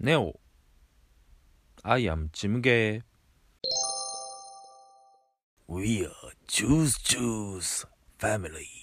Neo. I am Jim Jimge. We are Juice Juice family.